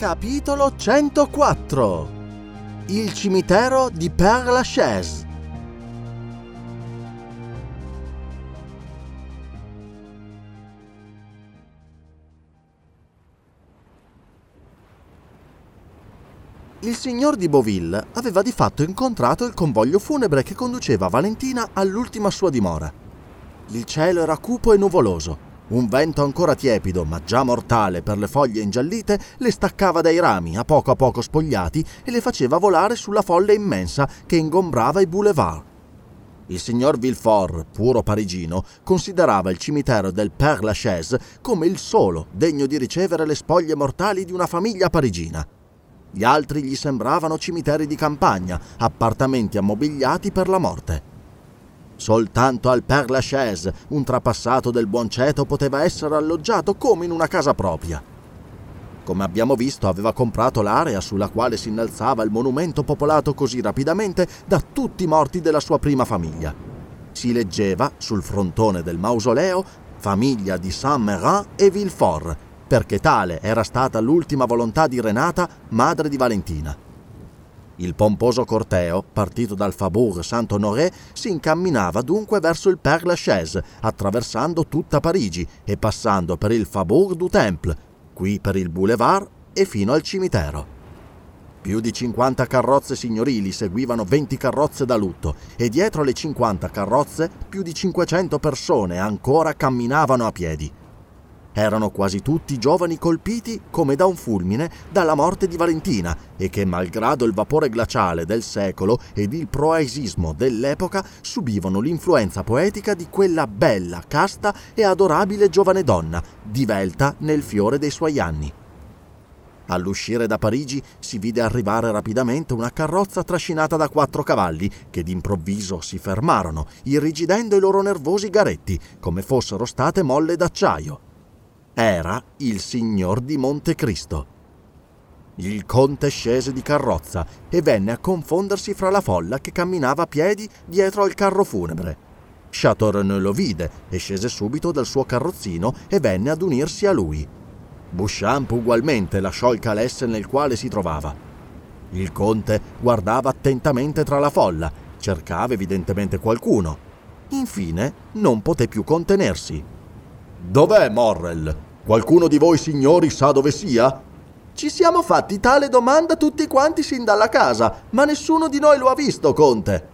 Capitolo 104 Il cimitero di Père Lachaise Il signor di Beauville aveva di fatto incontrato il convoglio funebre che conduceva Valentina all'ultima sua dimora. Il cielo era cupo e nuvoloso. Un vento ancora tiepido, ma già mortale per le foglie ingiallite, le staccava dai rami, a poco a poco spogliati, e le faceva volare sulla folla immensa che ingombrava i boulevard. Il signor Villefort, puro parigino, considerava il cimitero del Père Lachaise come il solo degno di ricevere le spoglie mortali di una famiglia parigina. Gli altri gli sembravano cimiteri di campagna, appartamenti ammobiliati per la morte. Soltanto al Père Lachaise un trapassato del buon ceto poteva essere alloggiato come in una casa propria. Come abbiamo visto, aveva comprato l'area sulla quale si innalzava il monumento popolato così rapidamente da tutti i morti della sua prima famiglia. Si leggeva sul frontone del mausoleo famiglia di Saint-Mérin e Villefort, perché tale era stata l'ultima volontà di Renata, madre di Valentina. Il pomposo corteo, partito dal Faubourg Saint-Honoré, si incamminava dunque verso il Père Lachaise, attraversando tutta Parigi e passando per il Faubourg du Temple, qui per il Boulevard e fino al cimitero. Più di 50 carrozze signorili seguivano 20 carrozze da lutto e dietro le 50 carrozze più di 500 persone ancora camminavano a piedi. Erano quasi tutti giovani colpiti come da un fulmine dalla morte di Valentina e che, malgrado il vapore glaciale del secolo ed il proaisismo dell'epoca, subivano l'influenza poetica di quella bella, casta e adorabile giovane donna, divelta nel fiore dei suoi anni. All'uscire da Parigi si vide arrivare rapidamente una carrozza trascinata da quattro cavalli che d'improvviso si fermarono, irrigidendo i loro nervosi garetti, come fossero state molle d'acciaio era il signor di Montecristo. Il conte scese di carrozza e venne a confondersi fra la folla che camminava a piedi dietro al carro funebre. Chateaurenaud lo vide e scese subito dal suo carrozzino e venne ad unirsi a lui. Bouchamp ugualmente lasciò il calesse nel quale si trovava. Il conte guardava attentamente tra la folla, cercava evidentemente qualcuno. Infine non poté più contenersi. Dov'è Morrel? Qualcuno di voi signori sa dove sia? Ci siamo fatti tale domanda tutti quanti sin dalla casa, ma nessuno di noi lo ha visto, conte.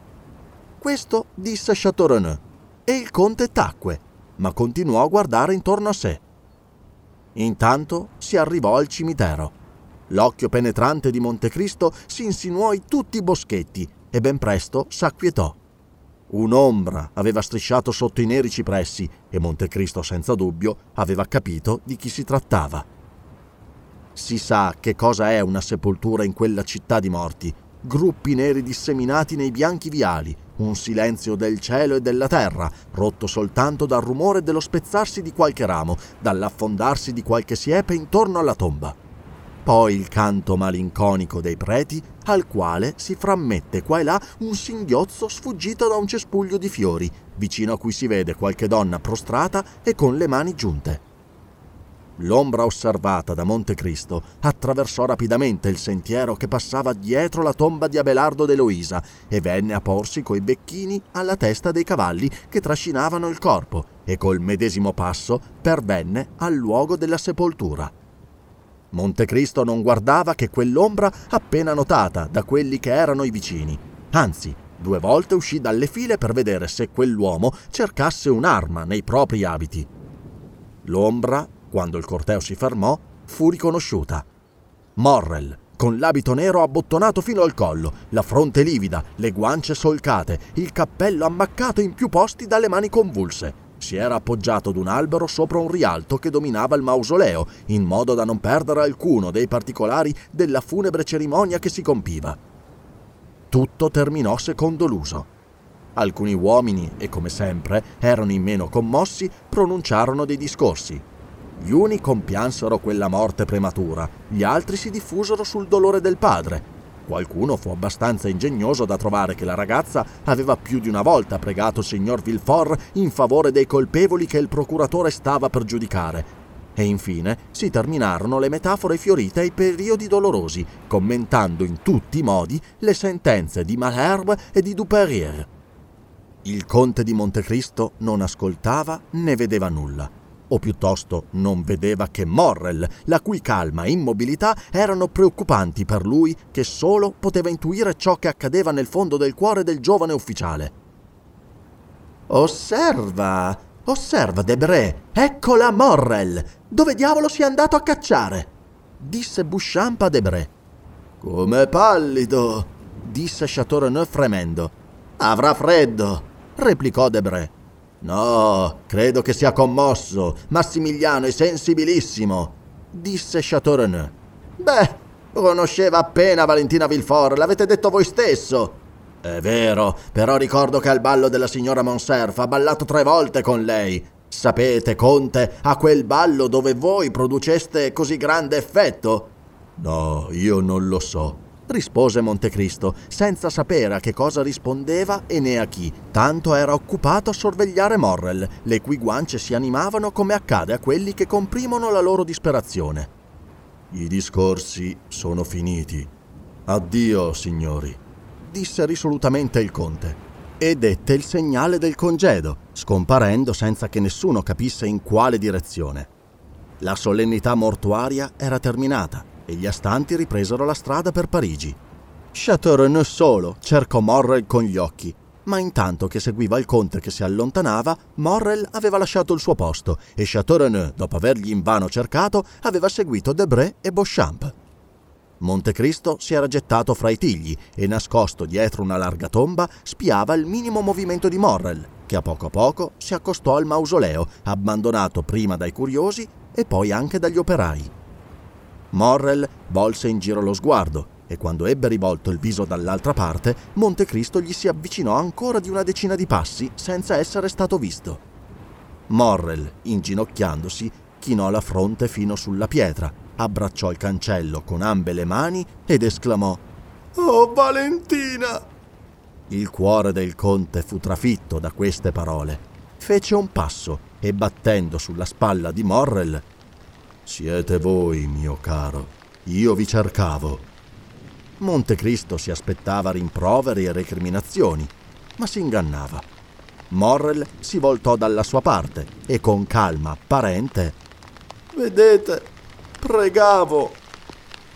Questo disse Chateaurenaud, e il conte tacque, ma continuò a guardare intorno a sé. Intanto si arrivò al cimitero. L'occhio penetrante di Montecristo si insinuò in tutti i boschetti e ben presto s'acquietò. Un'ombra aveva strisciato sotto i neri cipressi e Montecristo senza dubbio aveva capito di chi si trattava. Si sa che cosa è una sepoltura in quella città di morti, gruppi neri disseminati nei bianchi viali, un silenzio del cielo e della terra, rotto soltanto dal rumore dello spezzarsi di qualche ramo, dall'affondarsi di qualche siepe intorno alla tomba. Poi il canto malinconico dei preti, al quale si frammette qua e là un singhiozzo sfuggito da un cespuglio di fiori, vicino a cui si vede qualche donna prostrata e con le mani giunte. L'ombra osservata da Montecristo attraversò rapidamente il sentiero che passava dietro la tomba di Abelardo de Loisa e venne a porsi coi becchini alla testa dei cavalli che trascinavano il corpo e col medesimo passo pervenne al luogo della sepoltura. Montecristo non guardava che quell'ombra appena notata da quelli che erano i vicini, anzi due volte uscì dalle file per vedere se quell'uomo cercasse un'arma nei propri abiti. L'ombra quando il corteo si fermò, fu riconosciuta. Morrel, con l'abito nero abbottonato fino al collo, la fronte livida, le guance solcate, il cappello ammaccato in più posti dalle mani convulse. Si era appoggiato ad un albero sopra un rialto che dominava il mausoleo, in modo da non perdere alcuno dei particolari della funebre cerimonia che si compiva. Tutto terminò secondo l'uso. Alcuni uomini, e come sempre erano i meno commossi, pronunciarono dei discorsi, gli uni compiansero quella morte prematura, gli altri si diffusero sul dolore del padre. Qualcuno fu abbastanza ingegnoso da trovare che la ragazza aveva più di una volta pregato signor Villefort in favore dei colpevoli che il procuratore stava per giudicare. E infine si terminarono le metafore fiorite ai periodi dolorosi, commentando in tutti i modi le sentenze di Malherbe e di Duperier. Il conte di Montecristo non ascoltava né vedeva nulla o piuttosto non vedeva che Morrel, la cui calma e immobilità erano preoccupanti per lui che solo poteva intuire ciò che accadeva nel fondo del cuore del giovane ufficiale. Osserva, osserva, Debré, eccola Morrel! Dove diavolo si è andato a cacciare? disse Bouchamp a Debré. Come pallido, disse Chateaurenaud fremendo. Avrà freddo, replicò Debré. No, credo che sia commosso. Massimiliano è sensibilissimo, disse Chateaurenaud. Beh, conosceva appena Valentina Villefort, l'avete detto voi stesso. È vero, però ricordo che al ballo della signora Monserf ha ballato tre volte con lei. Sapete, conte, a quel ballo dove voi produceste così grande effetto? No, io non lo so rispose Montecristo, senza sapere a che cosa rispondeva e né a chi. Tanto era occupato a sorvegliare Morrel, le cui guance si animavano come accade a quelli che comprimono la loro disperazione. I discorsi sono finiti. Addio, signori, disse risolutamente il conte e dette il segnale del congedo, scomparendo senza che nessuno capisse in quale direzione. La solennità mortuaria era terminata e gli astanti ripresero la strada per Parigi. Chateaurenaud solo cercò Morrel con gli occhi, ma intanto che seguiva il conte che si allontanava, Morrel aveva lasciato il suo posto e Chateaurenaud, dopo avergli invano cercato, aveva seguito Debré e Beauchamp. Montecristo si era gettato fra i tigli e, nascosto dietro una larga tomba, spiava il minimo movimento di Morrel, che a poco a poco si accostò al mausoleo, abbandonato prima dai curiosi e poi anche dagli operai. Morrel volse in giro lo sguardo e quando ebbe rivolto il viso dall'altra parte, Montecristo gli si avvicinò ancora di una decina di passi senza essere stato visto. Morrel, inginocchiandosi, chinò la fronte fino sulla pietra, abbracciò il cancello con ambe le mani ed esclamò Oh Valentina! Il cuore del conte fu trafitto da queste parole. Fece un passo e battendo sulla spalla di Morrel siete voi, mio caro. Io vi cercavo. Montecristo si aspettava rimproveri e recriminazioni, ma si ingannava. Morrel si voltò dalla sua parte e con calma apparente Vedete, pregavo.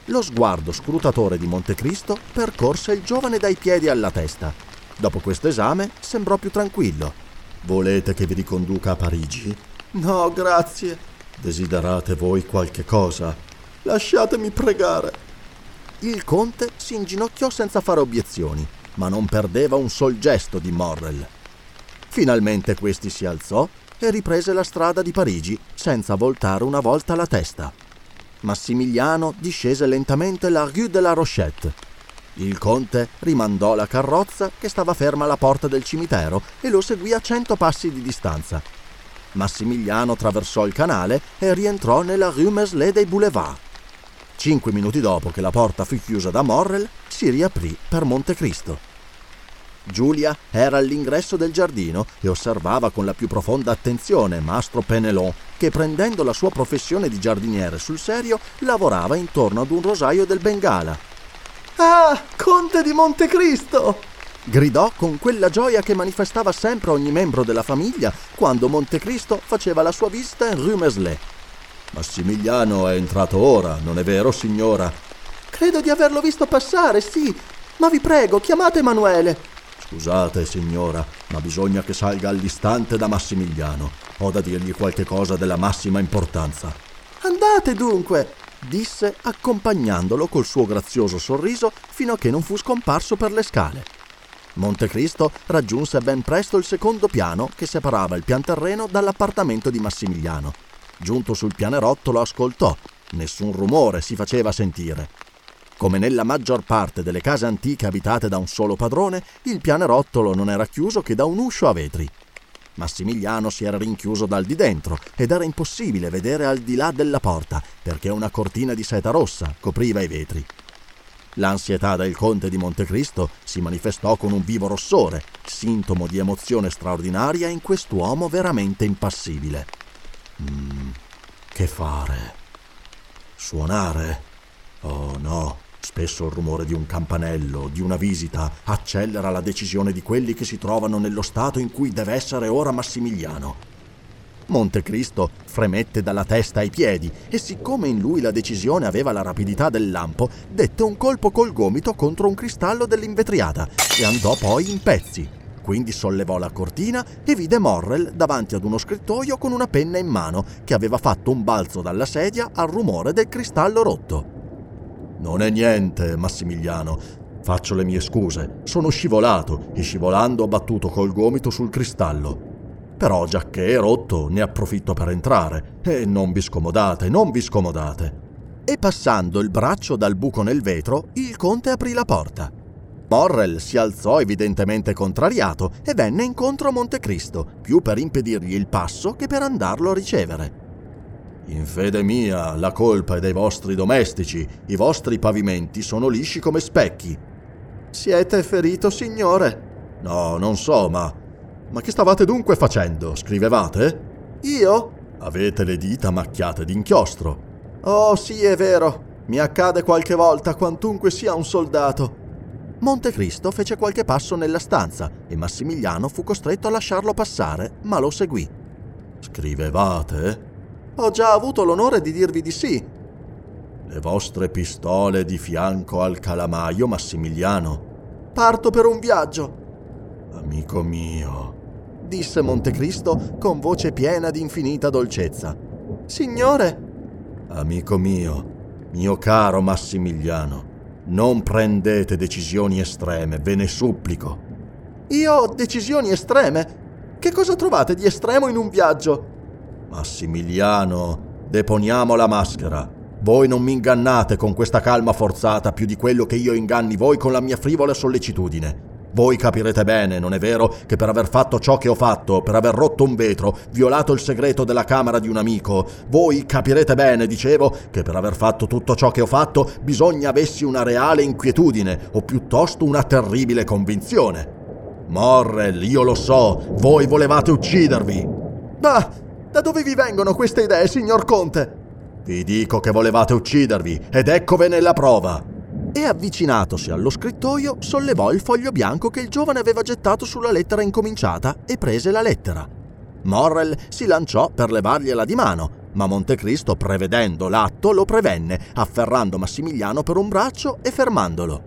Lo sguardo scrutatore di Montecristo percorse il giovane dai piedi alla testa. Dopo questo esame sembrò più tranquillo. Volete che vi riconduca a Parigi? No, grazie. Desiderate voi qualche cosa? Lasciatemi pregare. Il conte si inginocchiò senza fare obiezioni, ma non perdeva un sol gesto di Morrel. Finalmente questi si alzò e riprese la strada di Parigi senza voltare una volta la testa. Massimiliano discese lentamente la rue de la Rochette. Il conte rimandò la carrozza che stava ferma alla porta del cimitero e lo seguì a cento passi di distanza. Massimiliano attraversò il canale e rientrò nella rue Meslay dei Boulevards. Cinque minuti dopo che la porta fu chiusa da Morrel, si riaprì per Montecristo. Giulia era all'ingresso del giardino e osservava con la più profonda attenzione Mastro Penelon, che prendendo la sua professione di giardiniere sul serio, lavorava intorno ad un rosaio del Bengala. Ah, conte di Montecristo! Gridò con quella gioia che manifestava sempre ogni membro della famiglia quando Montecristo faceva la sua visita in Rue Meslay. Massimiliano è entrato ora, non è vero, signora? Credo di averlo visto passare, sì. Ma vi prego, chiamate Emanuele. Scusate, signora, ma bisogna che salga all'istante da Massimiliano. Ho da dirgli qualche cosa della massima importanza. Andate dunque, disse accompagnandolo col suo grazioso sorriso fino a che non fu scomparso per le scale. Montecristo raggiunse ben presto il secondo piano che separava il pianterreno dall'appartamento di Massimiliano. Giunto sul pianerotto lo ascoltò. Nessun rumore si faceva sentire. Come nella maggior parte delle case antiche abitate da un solo padrone, il pianerottolo non era chiuso che da un uscio a vetri. Massimiliano si era rinchiuso dal di dentro ed era impossibile vedere al di là della porta perché una cortina di seta rossa copriva i vetri. L'ansietà del conte di Montecristo si manifestò con un vivo rossore, sintomo di emozione straordinaria in quest'uomo veramente impassibile. Mm, che fare? Suonare? Oh no, Spesso il rumore di un campanello, di una visita, accelera la decisione di quelli che si trovano nello stato in cui deve essere ora Massimiliano. Montecristo fremette dalla testa ai piedi e siccome in lui la decisione aveva la rapidità del lampo, dette un colpo col gomito contro un cristallo dell'invetriata e andò poi in pezzi. Quindi sollevò la cortina e vide Morrel davanti ad uno scrittoio con una penna in mano che aveva fatto un balzo dalla sedia al rumore del cristallo rotto. Non è niente, Massimiliano. Faccio le mie scuse. Sono scivolato e scivolando ho battuto col gomito sul cristallo. Però giacché è rotto, ne approfitto per entrare. E non vi scomodate, non vi scomodate. E passando il braccio dal buco nel vetro, il conte aprì la porta. Morrel si alzò evidentemente contrariato e venne incontro a Montecristo, più per impedirgli il passo che per andarlo a ricevere. In fede mia, la colpa è dei vostri domestici. I vostri pavimenti sono lisci come specchi. Siete ferito, signore? No, non so, ma. Ma che stavate dunque facendo? Scrivevate? Io? Avete le dita macchiate d'inchiostro. Oh, sì, è vero. Mi accade qualche volta, quantunque sia un soldato. Montecristo fece qualche passo nella stanza e Massimiliano fu costretto a lasciarlo passare, ma lo seguì. Scrivevate? Ho già avuto l'onore di dirvi di sì. Le vostre pistole di fianco al calamaio, Massimiliano. Parto per un viaggio. Amico mio, disse Montecristo con voce piena di infinita dolcezza. Signore? Amico mio, mio caro Massimiliano, non prendete decisioni estreme, ve ne supplico. Io ho decisioni estreme? Che cosa trovate di estremo in un viaggio? Massimiliano, deponiamo la maschera. Voi non mi ingannate con questa calma forzata più di quello che io inganni voi con la mia frivola sollecitudine. Voi capirete bene, non è vero, che per aver fatto ciò che ho fatto, per aver rotto un vetro, violato il segreto della camera di un amico, voi capirete bene, dicevo, che per aver fatto tutto ciò che ho fatto bisogna avessi una reale inquietudine, o piuttosto una terribile convinzione. Morrel, io lo so, voi volevate uccidervi. Ma da dove vi vengono queste idee, signor Conte? Vi dico che volevate uccidervi, ed eccovene la prova. E avvicinatosi allo scrittoio, sollevò il foglio bianco che il giovane aveva gettato sulla lettera incominciata e prese la lettera. Morrel si lanciò per levargliela di mano, ma Montecristo, prevedendo l'atto, lo prevenne, afferrando Massimiliano per un braccio e fermandolo.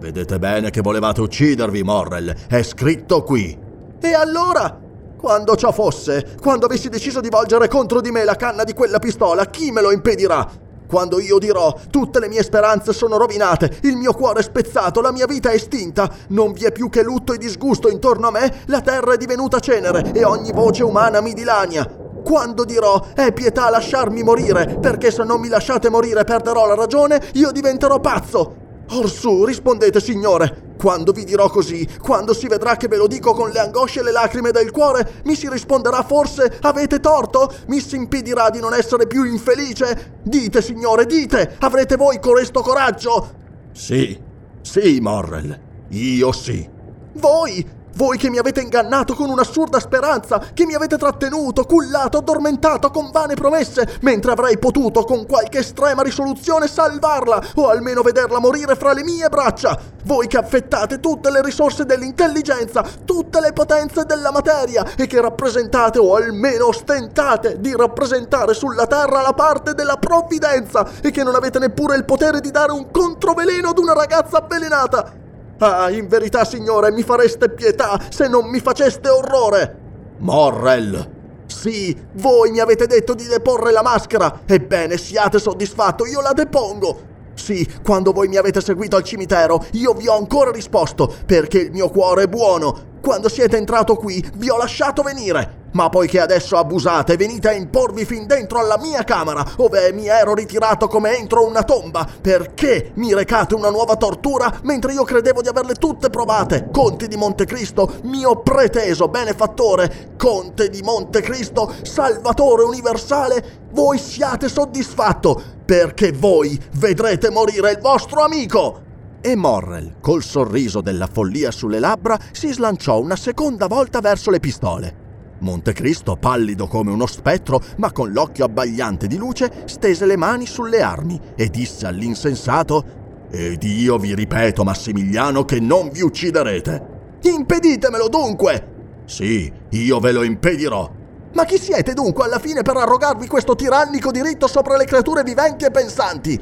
Vedete bene che volevate uccidervi, Morrel. È scritto qui. E allora? Quando ciò fosse, quando avessi deciso di volgere contro di me la canna di quella pistola, chi me lo impedirà? Quando io dirò tutte le mie speranze sono rovinate, il mio cuore è spezzato, la mia vita è estinta, non vi è più che lutto e disgusto intorno a me, la terra è divenuta cenere e ogni voce umana mi dilania. Quando dirò è pietà lasciarmi morire, perché se non mi lasciate morire perderò la ragione, io diventerò pazzo. Orsù, rispondete, signore. Quando vi dirò così, quando si vedrà che ve lo dico con le angosce e le lacrime del cuore, mi si risponderà forse avete torto? Mi si impedirà di non essere più infelice? Dite, signore, dite, avrete voi coresto coraggio? Sì, sì, Morrel, io sì. Voi? Voi che mi avete ingannato con un'assurda speranza, che mi avete trattenuto, cullato, addormentato con vane promesse, mentre avrei potuto con qualche estrema risoluzione salvarla o almeno vederla morire fra le mie braccia. Voi che affettate tutte le risorse dell'intelligenza, tutte le potenze della materia e che rappresentate o almeno ostentate di rappresentare sulla terra la parte della provvidenza e che non avete neppure il potere di dare un controveleno ad una ragazza avvelenata. Ah, in verità, signore, mi fareste pietà se non mi faceste orrore. Morrel! Sì, voi mi avete detto di deporre la maschera. Ebbene, siate soddisfatto, io la depongo. Sì, quando voi mi avete seguito al cimitero, io vi ho ancora risposto, perché il mio cuore è buono. Quando siete entrato qui, vi ho lasciato venire. Ma poiché adesso abusate, venite a imporvi fin dentro alla mia camera, ove mi ero ritirato come entro una tomba, perché mi recate una nuova tortura mentre io credevo di averle tutte provate? Conte di Montecristo, mio preteso benefattore, Conte di Montecristo, Salvatore universale, voi siate soddisfatto, perché voi vedrete morire il vostro amico! E Morrel, col sorriso della follia sulle labbra, si slanciò una seconda volta verso le pistole. Montecristo, pallido come uno spettro, ma con l'occhio abbagliante di luce, stese le mani sulle armi e disse all'insensato Ed io vi ripeto, Massimiliano, che non vi ucciderete. Impeditemelo dunque! Sì, io ve lo impedirò. Ma chi siete dunque alla fine per arrogarvi questo tirannico diritto sopra le creature viventi e pensanti?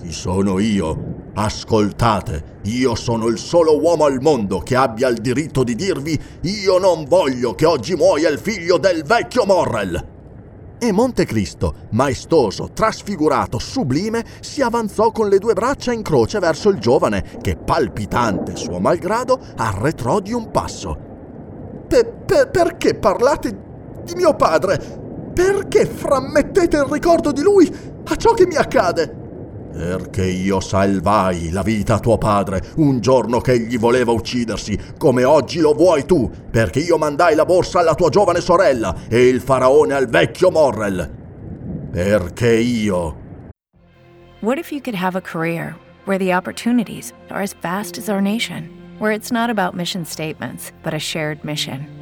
Chi sono io? Ascoltate, io sono il solo uomo al mondo che abbia il diritto di dirvi io non voglio che oggi muoia il figlio del vecchio Morrel. E Montecristo, maestoso, trasfigurato, sublime, si avanzò con le due braccia in croce verso il giovane, che palpitante suo malgrado arretrò di un passo. Per, per, perché parlate di mio padre? Perché frammettete il ricordo di lui a ciò che mi accade? Perché io salvai la vita a tuo padre un giorno che egli voleva uccidersi, come oggi lo vuoi tu, perché io mandai la borsa alla tua giovane sorella e il faraone al vecchio Morrel. Perché io. What if you could have a career where the opportunities are as vast as our nation, where it's not about mission statements, but a shared mission?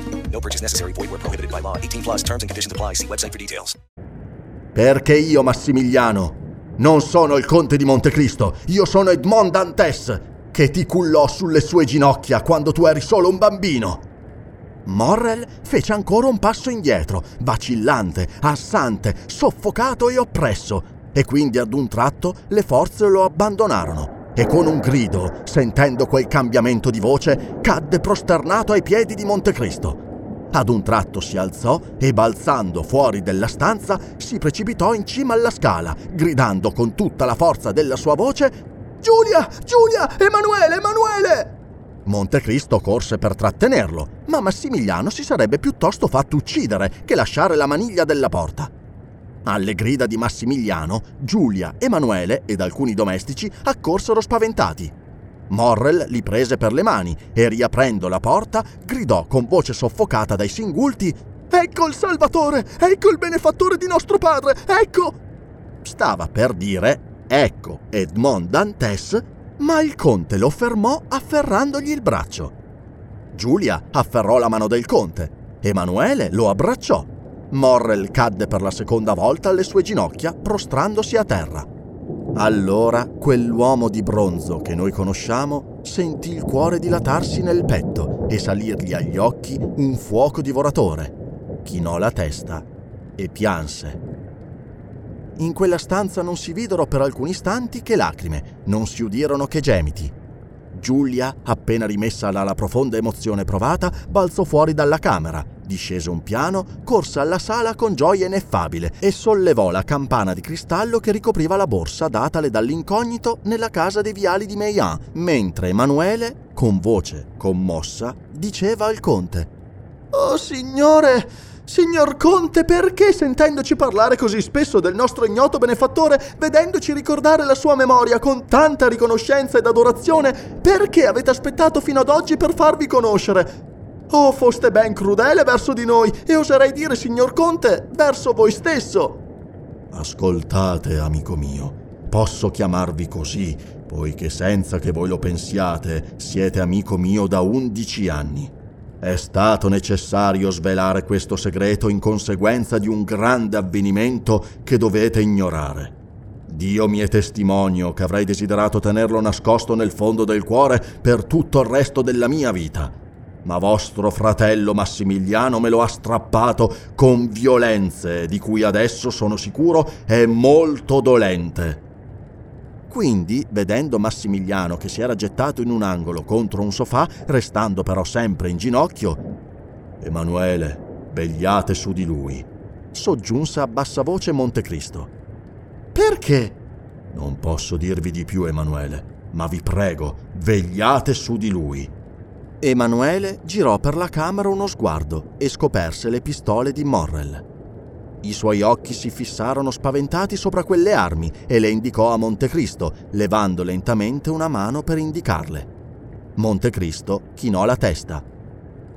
No purchase necessary. Void where prohibited by law. 18 plus terms and conditions apply. See website for details. Perché io, Massimiliano, non sono il conte di Montecristo. Io sono Edmond Dantes, che ti cullò sulle sue ginocchia quando tu eri solo un bambino. Morrel fece ancora un passo indietro, vacillante, assante, soffocato e oppresso, e quindi ad un tratto le forze lo abbandonarono. E con un grido, sentendo quel cambiamento di voce, cadde prosternato ai piedi di Montecristo. Ad un tratto si alzò e, balzando fuori della stanza, si precipitò in cima alla scala, gridando con tutta la forza della sua voce Giulia! Giulia! Emanuele! Emanuele! Montecristo corse per trattenerlo, ma Massimiliano si sarebbe piuttosto fatto uccidere che lasciare la maniglia della porta. Alle grida di Massimiliano, Giulia, Emanuele ed alcuni domestici accorsero spaventati. Morrel li prese per le mani e, riaprendo la porta, gridò con voce soffocata dai singulti: Ecco il Salvatore! Ecco il benefattore di nostro padre! Ecco! Stava per dire: Ecco Edmond Dantes ma il conte lo fermò afferrandogli il braccio. Giulia afferrò la mano del conte. Emanuele lo abbracciò. Morrel cadde per la seconda volta alle sue ginocchia, prostrandosi a terra. Allora quell'uomo di bronzo che noi conosciamo sentì il cuore dilatarsi nel petto e salirgli agli occhi un fuoco divoratore. Chinò la testa e pianse. In quella stanza non si videro per alcuni istanti che lacrime, non si udirono che gemiti. Giulia, appena rimessa dalla profonda emozione provata, balzò fuori dalla camera, discese un piano, corse alla sala con gioia ineffabile e sollevò la campana di cristallo che ricopriva la borsa datale dall'incognito nella casa dei viali di Meian, mentre Emanuele, con voce commossa, diceva al conte: Oh signore! Signor Conte, perché sentendoci parlare così spesso del nostro ignoto benefattore, vedendoci ricordare la sua memoria con tanta riconoscenza ed adorazione, perché avete aspettato fino ad oggi per farvi conoscere? Oh, foste ben crudele verso di noi e oserei dire, signor Conte, verso voi stesso. Ascoltate, amico mio, posso chiamarvi così, poiché senza che voi lo pensiate, siete amico mio da undici anni. È stato necessario svelare questo segreto in conseguenza di un grande avvenimento che dovete ignorare. Dio mi è testimonio che avrei desiderato tenerlo nascosto nel fondo del cuore per tutto il resto della mia vita. Ma vostro fratello Massimiliano me lo ha strappato con violenze di cui adesso sono sicuro è molto dolente. Quindi, vedendo Massimiliano che si era gettato in un angolo contro un sofà, restando però sempre in ginocchio, Emanuele, vegliate su di lui, soggiunse a bassa voce Montecristo. Perché? Non posso dirvi di più, Emanuele, ma vi prego, vegliate su di lui. Emanuele girò per la camera uno sguardo e scoperse le pistole di Morrel. I suoi occhi si fissarono spaventati sopra quelle armi e le indicò a Montecristo, levando lentamente una mano per indicarle. Montecristo chinò la testa.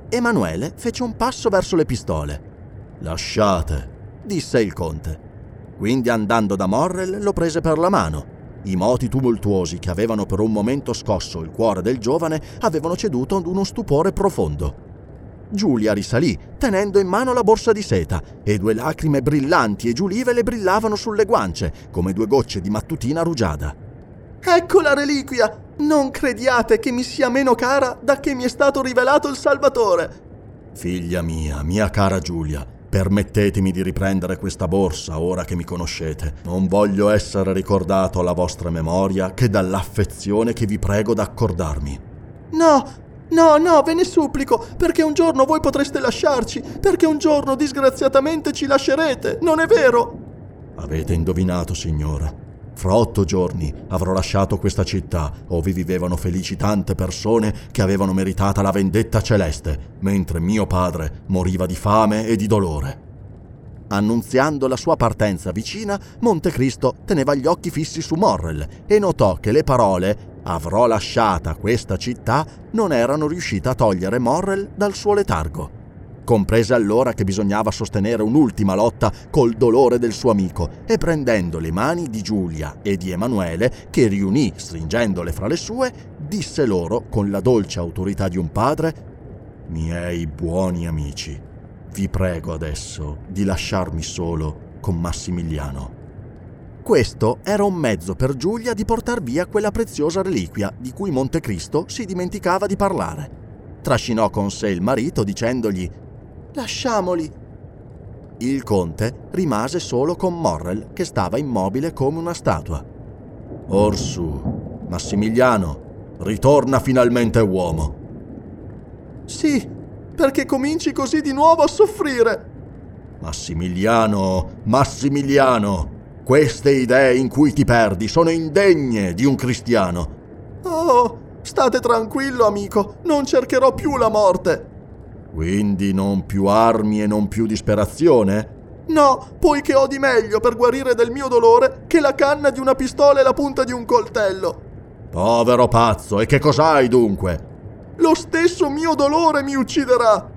Emanuele fece un passo verso le pistole. Lasciate, disse il conte. Quindi andando da Morrel lo prese per la mano. I moti tumultuosi che avevano per un momento scosso il cuore del giovane avevano ceduto ad uno stupore profondo. Giulia risalì, tenendo in mano la borsa di seta, e due lacrime brillanti e giulive le brillavano sulle guance, come due gocce di mattutina rugiada. Ecco la reliquia! Non crediate che mi sia meno cara da che mi è stato rivelato il Salvatore! Figlia mia, mia cara Giulia, permettetemi di riprendere questa borsa ora che mi conoscete. Non voglio essere ricordato alla vostra memoria che dall'affezione che vi prego d'accordarmi. No, No, no, ve ne supplico, perché un giorno voi potreste lasciarci, perché un giorno disgraziatamente ci lascerete, non è vero? Avete indovinato, signora. Fra otto giorni avrò lasciato questa città, ove vivevano felici tante persone che avevano meritata la vendetta celeste, mentre mio padre moriva di fame e di dolore. Annunziando la sua partenza vicina, Montecristo teneva gli occhi fissi su Morrel e notò che le parole avrò lasciata questa città non erano riuscite a togliere Morrel dal suo letargo. Comprese allora che bisognava sostenere un'ultima lotta col dolore del suo amico e prendendo le mani di Giulia e di Emanuele, che riunì stringendole fra le sue, disse loro con la dolce autorità di un padre, Miei buoni amici, vi prego adesso di lasciarmi solo con Massimiliano. Questo era un mezzo per Giulia di portar via quella preziosa reliquia di cui Montecristo si dimenticava di parlare. Trascinò con sé il marito dicendogli Lasciamoli. Il conte rimase solo con Morrel che stava immobile come una statua. Orsù, Massimiliano, ritorna finalmente uomo. Sì, perché cominci così di nuovo a soffrire. Massimiliano, Massimiliano, queste idee in cui ti perdi sono indegne di un cristiano. Oh, state tranquillo, amico, non cercherò più la morte. Quindi non più armi e non più disperazione? No, poiché ho di meglio per guarire del mio dolore che la canna di una pistola e la punta di un coltello. Povero pazzo, e che cos'hai dunque? Lo stesso mio dolore mi ucciderà.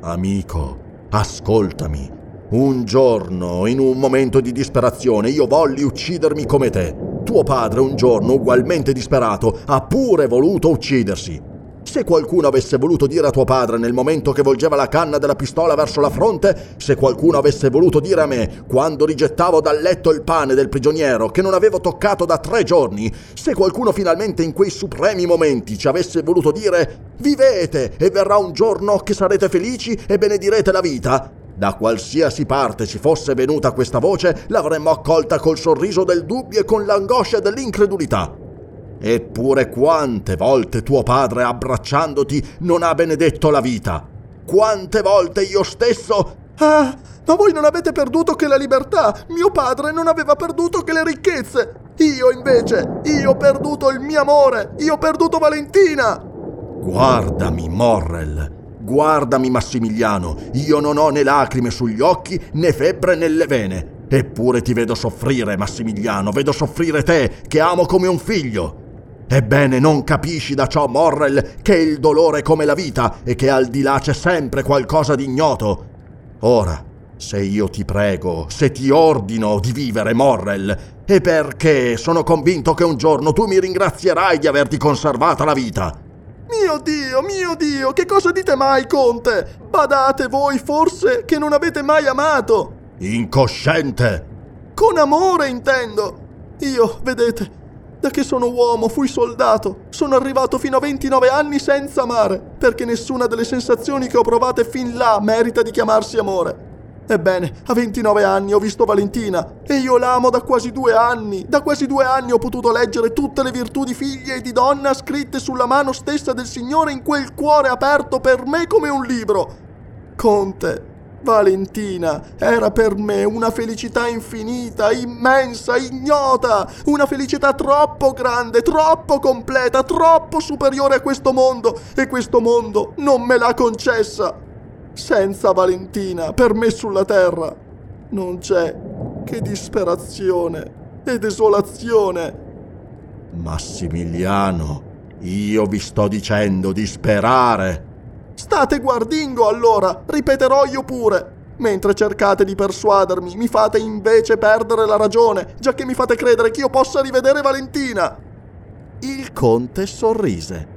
Amico, ascoltami. Un giorno, in un momento di disperazione, io volli uccidermi come te. Tuo padre un giorno, ugualmente disperato, ha pure voluto uccidersi. Se qualcuno avesse voluto dire a tuo padre nel momento che volgeva la canna della pistola verso la fronte, se qualcuno avesse voluto dire a me, quando rigettavo dal letto il pane del prigioniero che non avevo toccato da tre giorni, se qualcuno finalmente in quei supremi momenti ci avesse voluto dire vivete e verrà un giorno che sarete felici e benedirete la vita, da qualsiasi parte ci fosse venuta questa voce, l'avremmo accolta col sorriso del dubbio e con l'angoscia dell'incredulità. Eppure quante volte tuo padre abbracciandoti non ha benedetto la vita? Quante volte io stesso... Ah, ma voi non avete perduto che la libertà! Mio padre non aveva perduto che le ricchezze! Io invece, io ho perduto il mio amore! Io ho perduto Valentina! Guardami, Morrel! Guardami, Massimiliano! Io non ho né lacrime sugli occhi né febbre nelle vene! Eppure ti vedo soffrire, Massimiliano, vedo soffrire te, che amo come un figlio! Ebbene, non capisci da ciò, Morrel, che il dolore è come la vita e che al di là c'è sempre qualcosa di ignoto. Ora, se io ti prego, se ti ordino di vivere, Morrel, è perché sono convinto che un giorno tu mi ringrazierai di averti conservata la vita. Mio Dio, mio Dio, che cosa dite mai, Conte? Badate voi forse che non avete mai amato? Incosciente! Con amore intendo. Io, vedete, da che sono uomo, fui soldato. Sono arrivato fino a 29 anni senza amare, perché nessuna delle sensazioni che ho provate fin là merita di chiamarsi amore. Ebbene, a 29 anni ho visto Valentina e io l'amo da quasi due anni. Da quasi due anni ho potuto leggere tutte le virtù di figlia e di donna scritte sulla mano stessa del Signore in quel cuore aperto per me come un libro. Conte, Valentina era per me una felicità infinita, immensa, ignota, una felicità troppo grande, troppo completa, troppo superiore a questo mondo e questo mondo non me l'ha concessa. Senza Valentina, per me sulla terra, non c'è che disperazione e desolazione. Massimiliano, io vi sto dicendo di sperare. State guardingo allora, ripeterò io pure. Mentre cercate di persuadermi, mi fate invece perdere la ragione, già che mi fate credere che io possa rivedere Valentina. Il conte sorrise.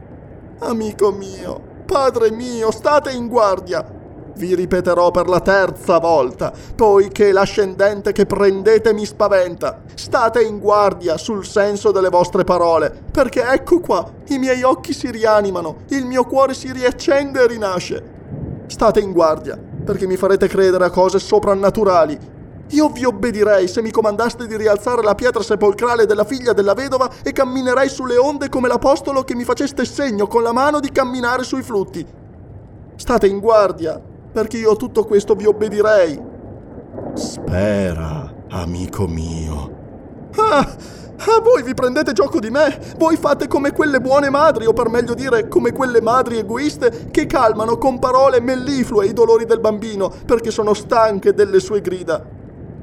Amico mio, padre mio, state in guardia. Vi ripeterò per la terza volta, poiché l'ascendente che prendete mi spaventa. State in guardia sul senso delle vostre parole, perché ecco qua, i miei occhi si rianimano, il mio cuore si riaccende e rinasce. State in guardia, perché mi farete credere a cose soprannaturali. Io vi obbedirei se mi comandaste di rialzare la pietra sepolcrale della figlia della vedova e camminerei sulle onde come l'apostolo che mi faceste segno con la mano di camminare sui flutti. State in guardia, perché io a tutto questo vi obbedirei. Spera, amico mio. Ah, ah, voi vi prendete gioco di me? Voi fate come quelle buone madri, o per meglio dire, come quelle madri egoiste che calmano con parole melliflue i dolori del bambino perché sono stanche delle sue grida.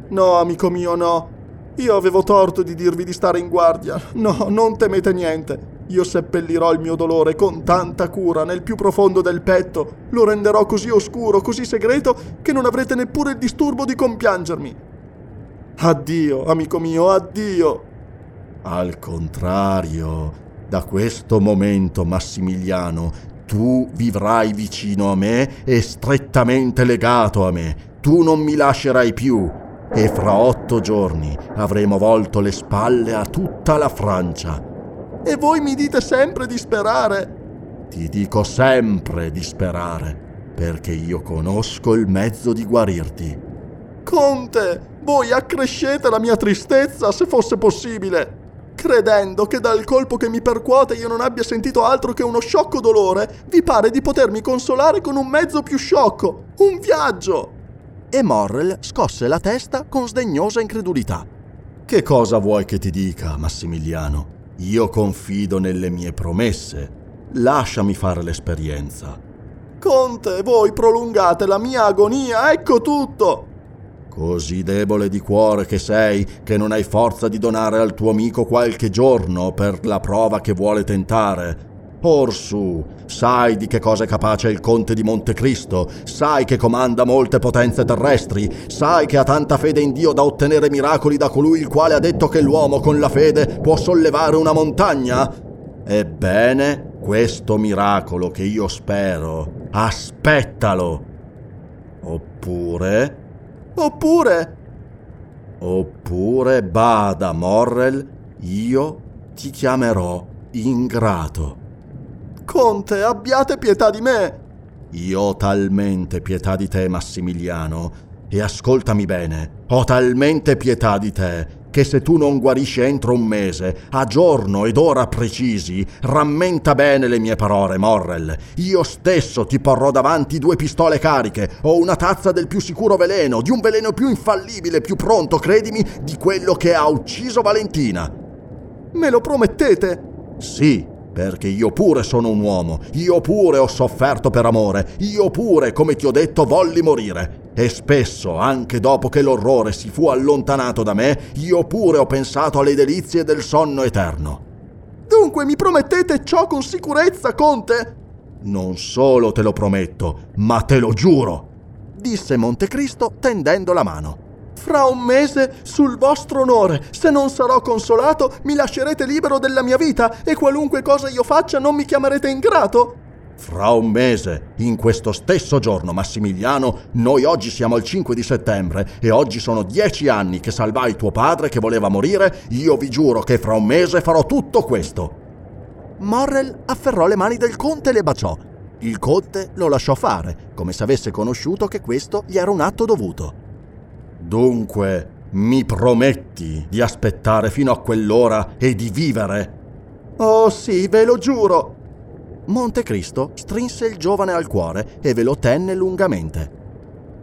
No, amico mio, no. Io avevo torto di dirvi di stare in guardia. No, non temete niente. Io seppellirò il mio dolore con tanta cura nel più profondo del petto, lo renderò così oscuro, così segreto, che non avrete neppure il disturbo di compiangermi. Addio, amico mio, addio. Al contrario, da questo momento, Massimiliano, tu vivrai vicino a me e strettamente legato a me. Tu non mi lascerai più. E fra otto giorni avremo volto le spalle a tutta la Francia e voi mi dite sempre di sperare. Ti dico sempre di sperare, perché io conosco il mezzo di guarirti. Conte, voi accrescete la mia tristezza, se fosse possibile. Credendo che dal colpo che mi percuote io non abbia sentito altro che uno sciocco dolore, vi pare di potermi consolare con un mezzo più sciocco, un viaggio. E Morrel scosse la testa con sdegnosa incredulità. Che cosa vuoi che ti dica, Massimiliano? Io confido nelle mie promesse. Lasciami fare l'esperienza. Conte, voi prolungate la mia agonia, ecco tutto. Così debole di cuore che sei, che non hai forza di donare al tuo amico qualche giorno per la prova che vuole tentare. Orsù, sai di che cosa è capace il conte di Montecristo, sai che comanda molte potenze terrestri, sai che ha tanta fede in Dio da ottenere miracoli da colui il quale ha detto che l'uomo con la fede può sollevare una montagna? Ebbene, Questo miracolo che io spero, aspettalo. Oppure... Oppure... Oppure bada, Morrel, io ti chiamerò ingrato. Conte, abbiate pietà di me. Io ho talmente pietà di te, Massimiliano, e ascoltami bene, ho talmente pietà di te che se tu non guarisci entro un mese, a giorno ed ora precisi, rammenta bene le mie parole, Morrel. Io stesso ti porrò davanti due pistole cariche o una tazza del più sicuro veleno, di un veleno più infallibile, più pronto, credimi, di quello che ha ucciso Valentina. Me lo promettete? Sì, perché io pure sono un uomo, io pure ho sofferto per amore, io pure, come ti ho detto, volli morire. E spesso, anche dopo che l'orrore si fu allontanato da me, io pure ho pensato alle delizie del sonno eterno. Dunque mi promettete ciò con sicurezza, Conte? Non solo te lo prometto, ma te lo giuro, disse Montecristo tendendo la mano. Fra un mese, sul vostro onore, se non sarò consolato, mi lascerete libero della mia vita e qualunque cosa io faccia non mi chiamerete ingrato? Fra un mese, in questo stesso giorno, Massimiliano, noi oggi siamo al 5 di settembre e oggi sono dieci anni che salvai tuo padre che voleva morire, io vi giuro che fra un mese farò tutto questo. Morrel afferrò le mani del conte e le baciò. Il conte lo lasciò fare, come se avesse conosciuto che questo gli era un atto dovuto. Dunque, mi prometti di aspettare fino a quell'ora e di vivere? Oh sì, ve lo giuro. Montecristo strinse il giovane al cuore e ve lo tenne lungamente.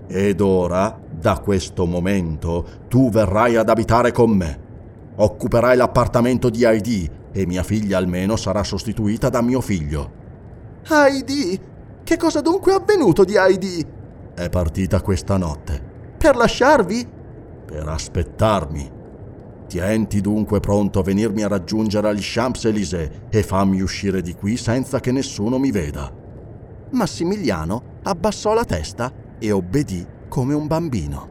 Ed ora, da questo momento, tu verrai ad abitare con me. Occuperai l'appartamento di Heidi e mia figlia almeno sarà sostituita da mio figlio. Heidi? Che cosa dunque è avvenuto di Heidi? È partita questa notte. Per lasciarvi? Per aspettarmi. Tienti dunque pronto a venirmi a raggiungere agli Champs-Élysées e fammi uscire di qui senza che nessuno mi veda. Massimiliano abbassò la testa e obbedì come un bambino.